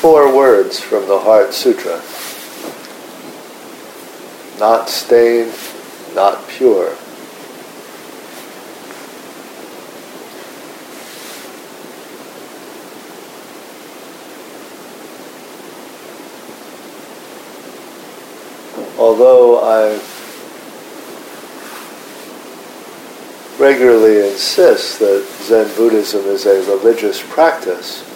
four words from the Heart Sutra not stained, not pure. Although I regularly insist that Zen Buddhism is a religious practice,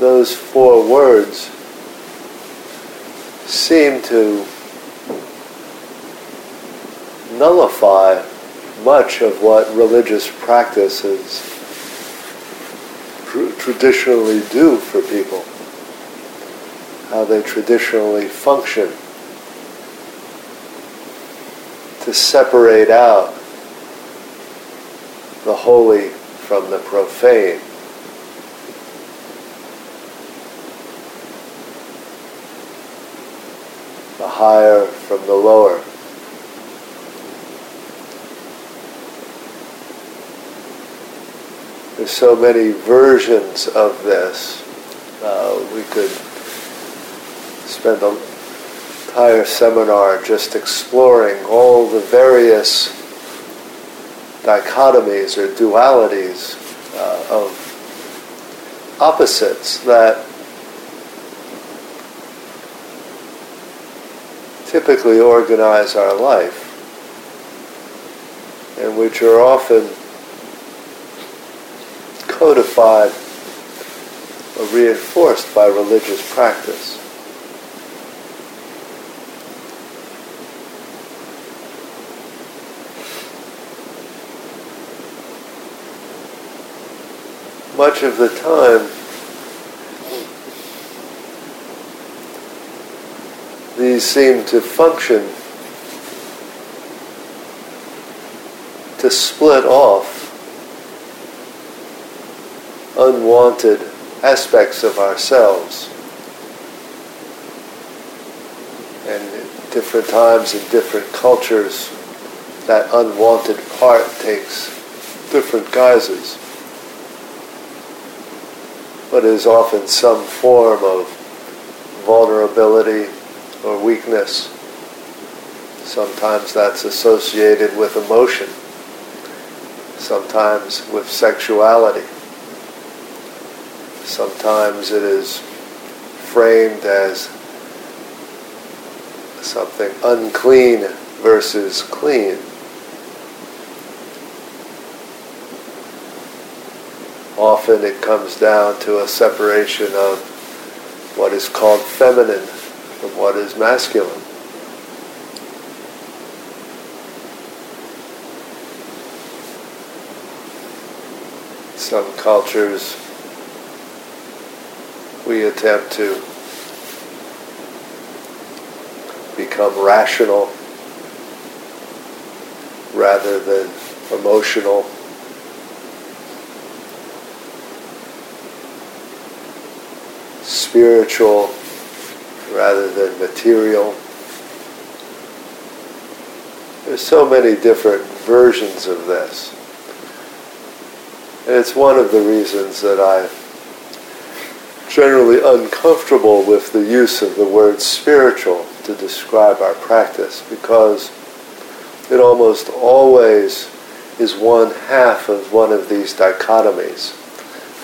those four words seem to nullify much of what religious practices tr- traditionally do for people, how they traditionally function, to separate out the holy from the profane. The higher from the lower. There's so many versions of this. Uh, we could spend an entire seminar just exploring all the various dichotomies or dualities uh, of opposites that typically organize our life and which are often codified or reinforced by religious practice. Much of the time, seem to function to split off unwanted aspects of ourselves. And at different times in different cultures, that unwanted part takes different guises. But is often some form of vulnerability or weakness. Sometimes that's associated with emotion, sometimes with sexuality. Sometimes it is framed as something unclean versus clean. Often it comes down to a separation of what is called feminine from what is masculine. Some cultures we attempt to become rational rather than emotional. Spiritual rather than material. There's so many different versions of this. And it's one of the reasons that I'm generally uncomfortable with the use of the word spiritual to describe our practice because it almost always is one half of one of these dichotomies.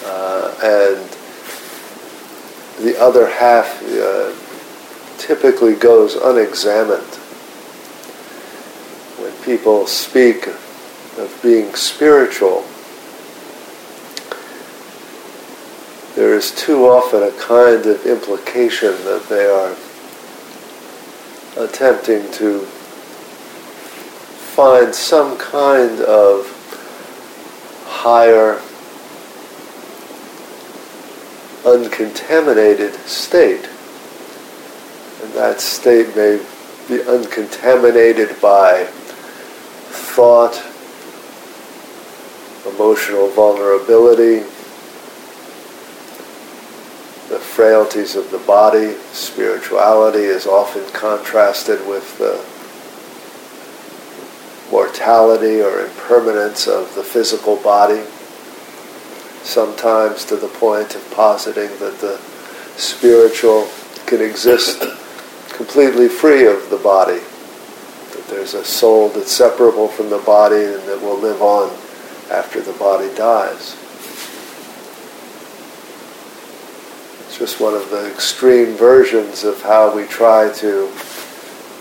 Uh, and the other half uh, typically goes unexamined. When people speak of being spiritual, there is too often a kind of implication that they are attempting to find some kind of higher, uncontaminated state. That state may be uncontaminated by thought, emotional vulnerability, the frailties of the body. Spirituality is often contrasted with the mortality or impermanence of the physical body, sometimes to the point of positing that the spiritual can exist completely free of the body, that there's a soul that's separable from the body and that will live on after the body dies. It's just one of the extreme versions of how we try to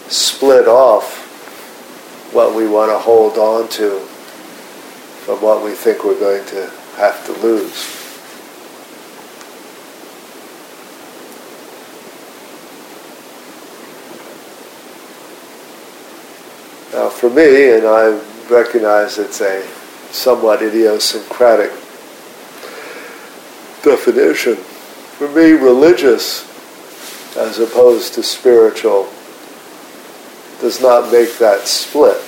split off what we want to hold on to from what we think we're going to have to lose. For me, and I recognize it's a somewhat idiosyncratic definition, for me, religious as opposed to spiritual does not make that split.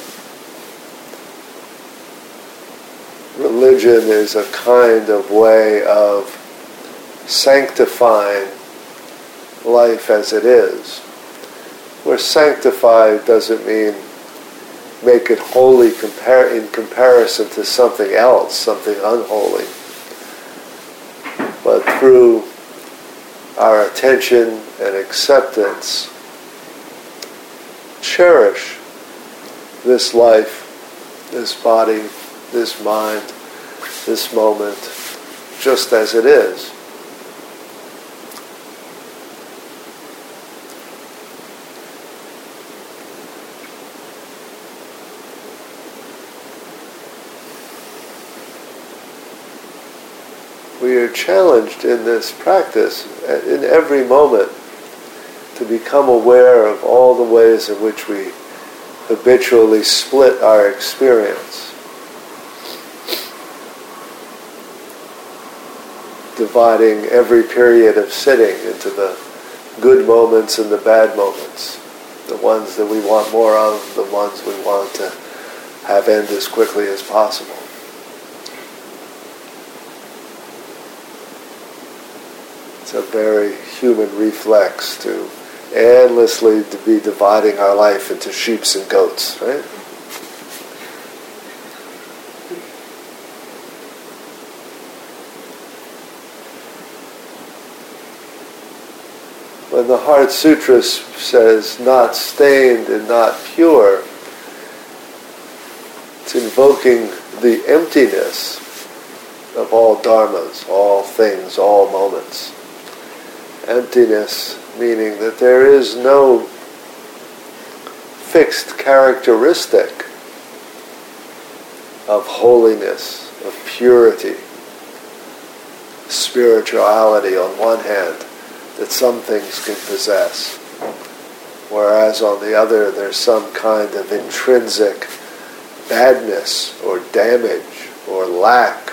Religion is a kind of way of sanctifying life as it is. Where sanctified doesn't mean make it holy in comparison to something else, something unholy. But through our attention and acceptance cherish this life, this body, this mind, this moment, just as it is. We are challenged in this practice uh, in every moment to become aware of all the ways in which we habitually split our experience. Dividing every period of sitting into the good moments and the bad moments, the ones that we want more of, the ones we want to have end as quickly as possible. A very human reflex to endlessly to be dividing our life into sheeps and goats, right? When the Heart Sutras says not stained and not pure, it's invoking the emptiness of all dharmas, all things, all moments. Emptiness meaning that there is no fixed characteristic of holiness, of purity, spirituality on one hand that some things can possess, whereas on the other there's some kind of intrinsic badness or damage or lack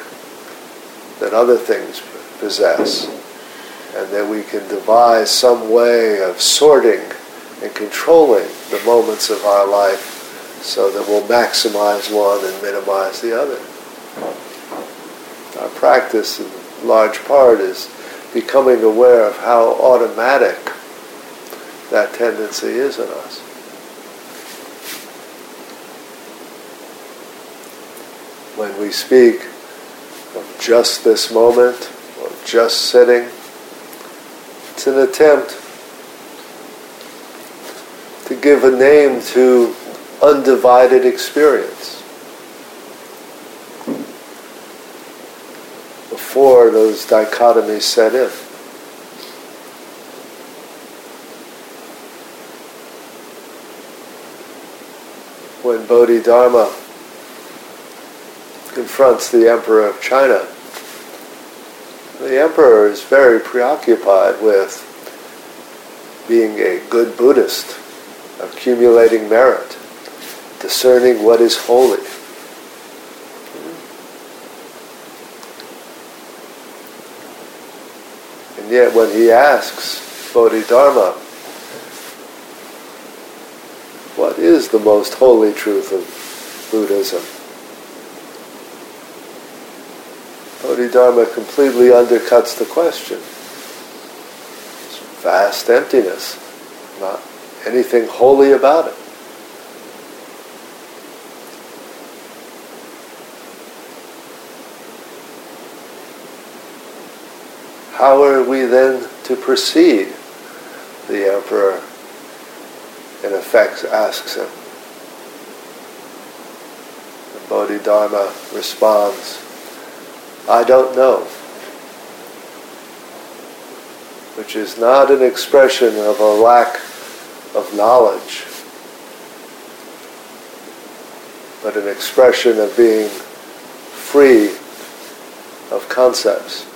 that other things possess and that we can devise some way of sorting and controlling the moments of our life so that we'll maximize one and minimize the other. Our practice, in large part, is becoming aware of how automatic that tendency is in us. When we speak of just this moment, or just sitting, it's an attempt to give a name to undivided experience. Before those dichotomies set in. When Bodhidharma confronts the Emperor of China, the emperor is very preoccupied with being a good Buddhist, accumulating merit, discerning what is holy. And yet when he asks Bodhidharma, what is the most holy truth of Buddhism? Bodhidharma completely undercuts the question. It's vast emptiness, not anything holy about it. How are we then to proceed? The emperor, in effect, asks him. And Bodhidharma responds, I don't know, which is not an expression of a lack of knowledge, but an expression of being free of concepts.